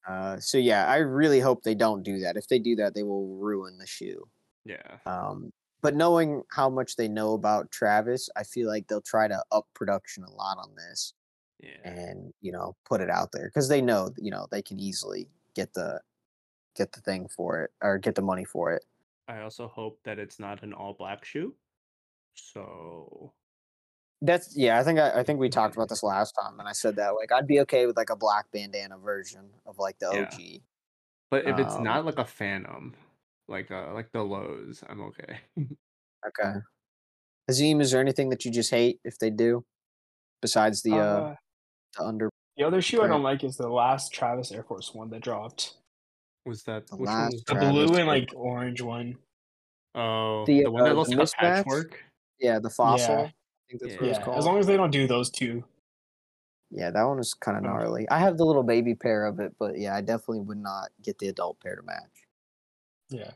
Uh, so yeah, I really hope they don't do that. If they do that, they will ruin the shoe. Yeah. Um, but knowing how much they know about Travis, I feel like they'll try to up production a lot on this Yeah. and you know put it out there because they know you know they can easily get the get the thing for it or get the money for it. I also hope that it's not an all black shoe. So That's yeah. I think I, I think we talked about this last time, and I said that like I'd be okay with like a black bandana version of like the Yeah. OG. But if it's Um, not like a Phantom, like uh like the lows, I'm okay. Okay. Azeem, is there anything that you just hate if they do, besides the uh, Uh, the under the other shoe I don't like is the last Travis Air Force One that dropped. Was that The which one last was The blue and Air like orange one. Oh, The, the, one that uh, looks like patchwork. yeah the fossil? Yeah. I think that's what it's called. as long as they don't do those two. yeah, that one is kind of gnarly. I have the little baby pair of it, but yeah, I definitely would not get the adult pair to match. Yeah.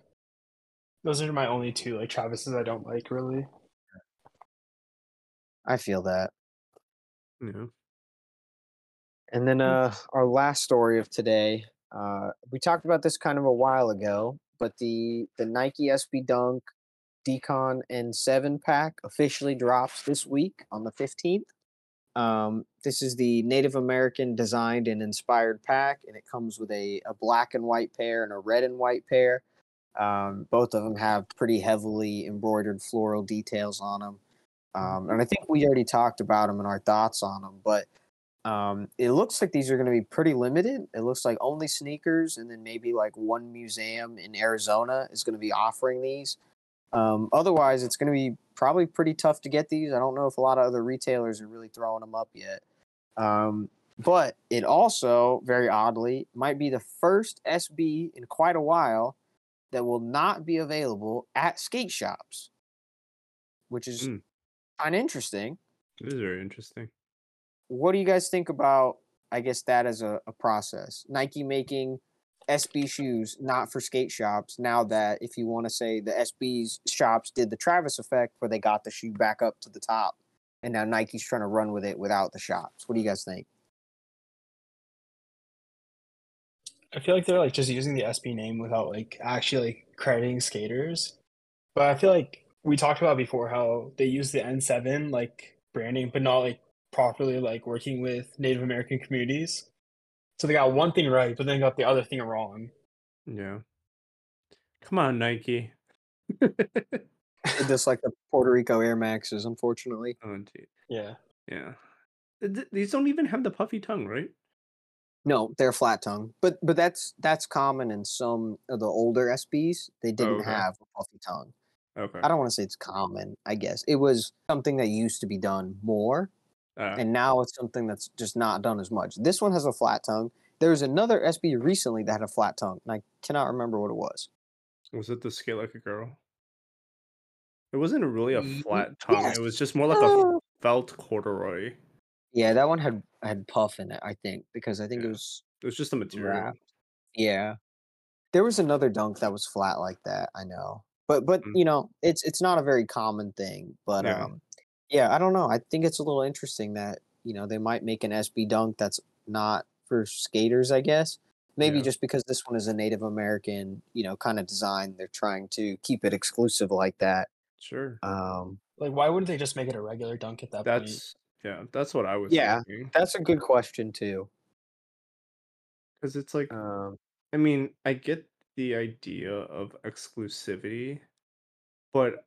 Those are my only two like Travis's I don't like really. I feel that. Yeah. And then uh, our last story of today, uh, we talked about this kind of a while ago, but the the Nike SB Dunk Decon N7 pack officially drops this week on the 15th. Um, this is the Native American designed and inspired pack, and it comes with a, a black and white pair and a red and white pair. Um, both of them have pretty heavily embroidered floral details on them. Um, and I think we already talked about them and our thoughts on them, but um, it looks like these are going to be pretty limited. It looks like only sneakers, and then maybe like one museum in Arizona is going to be offering these. Um, otherwise, it's going to be probably pretty tough to get these. I don't know if a lot of other retailers are really throwing them up yet. Um, but it also, very oddly, might be the first SB in quite a while that will not be available at skate shops, which is Mm. kind of interesting This is very interesting. what do you guys think about i guess that as a, a process nike making sb shoes not for skate shops now that if you want to say the sb's shops did the travis effect where they got the shoe back up to the top and now nike's trying to run with it without the shops what do you guys think I feel like they're like just using the SB name without like actually like crediting skaters. But I feel like we talked about before how they use the N7 like branding, but not like properly like working with Native American communities. So they got one thing right, but then got the other thing wrong. Yeah. Come on, Nike. Just like the puerto rico air maxes unfortunately Oh, indeed. Yeah. Yeah. Th- th- These don't even have the puffy tongue, right? No they're flat tongue but but that's that's common in some of the older sbs they didn't okay. have a puffy tongue Okay. i don't want to say it's common i guess it was something that used to be done more Uh, and now it's something that's just not done as much. This one has a flat tongue. There was another SB recently that had a flat tongue, and I cannot remember what it was. was it the skate like a girl? It wasn't really a flat tongue. yes. It was just more like a Oh. felt corduroy. Yeah, that one had had puff in it, I think, because I think it was It was just a material. wrapped. Yeah, there was another dunk that was flat like that. I know, but but Mm. you know, it's it's not a very common thing. But Yeah. um, yeah, I don't know. I think it's a little interesting that you know they might make an SB dunk that's not for skaters. I guess maybe Yeah. just because this one is a Native American, you know, kind of design, they're trying to keep it exclusive like that. Sure. Um, Like why wouldn't they just make it a regular dunk at that point? Yeah. That's what I was Yeah. thinking. that's a good question too. Because it's like, Um, I mean, I get the idea of exclusivity, but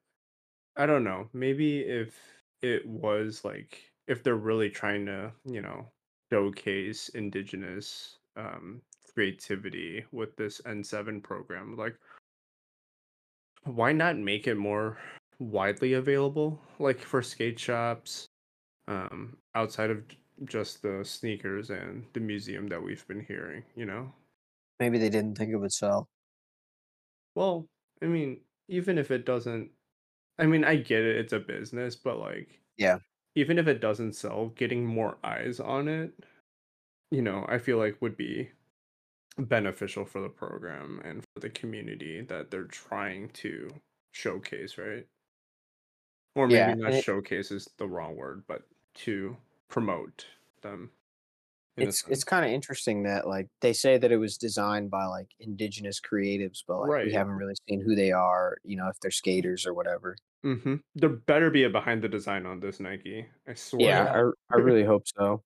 I don't know. Maybe if it was like if they're really trying to, you know, showcase indigenous um creativity with this N7 program. Like, why not make it more widely available, like for skate shops, um, outside of just the sneakers and the museum that we've been hearing, you know? Maybe they didn't think it would sell. Well, I mean, even if it doesn't, I mean, I get it, it's a business, but like, Yeah. even if it doesn't sell, getting more eyes on it, you know, I feel like would be beneficial for the program and for the community that they're trying to showcase, right? Or maybe Yeah, not it- showcase is the wrong word, but to promote them. It's it's kind of interesting that like they say that it was designed by like indigenous creatives, but like we haven't really seen who they are, you know, if they're skaters or whatever. hmm There better be a behind the design on this Nike. I swear. Yeah. I, I really hope so.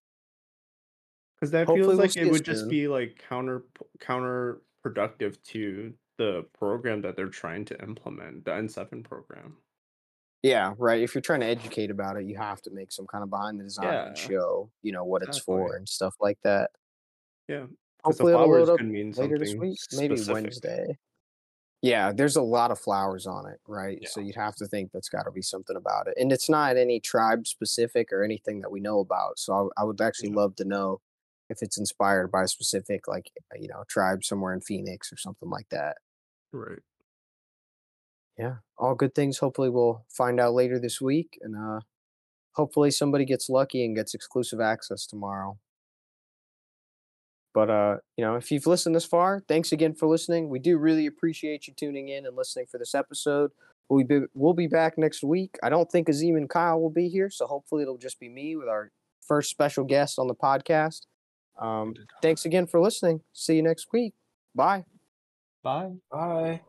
Because that Hopefully feels we'll like it it would just be like counter counterproductive to the program that they're trying to implement, the N7 program. Yeah, right. If you're trying to educate about it, you have to make some kind of behind the design and show, you know, what it's Exactly. for and stuff like that. Yeah. Because the Hopefully it'll flowers load up could mean later this something week, maybe specific. Wednesday. Yeah, there's a lot of flowers on it, right? Yeah. So you'd have to think that's got to be something about it. And it's not any tribe specific or anything that we know about. So I, I would actually Yeah. love to know if it's inspired by a specific, like, you know, tribe somewhere in Phoenix or something like that. Right. Yeah, all good things. Hopefully we'll find out later this week. And uh, hopefully somebody gets lucky and gets exclusive access tomorrow. But uh, you know, if you've listened this far, thanks again for listening. We do really appreciate you tuning in and listening for this episode. We'll be we'll be back next week. I don't think Azeem and Kyle will be here, so hopefully it'll just be me with our first special guest on the podcast. Um, thanks again for listening. See you next week. Bye. Bye. Bye.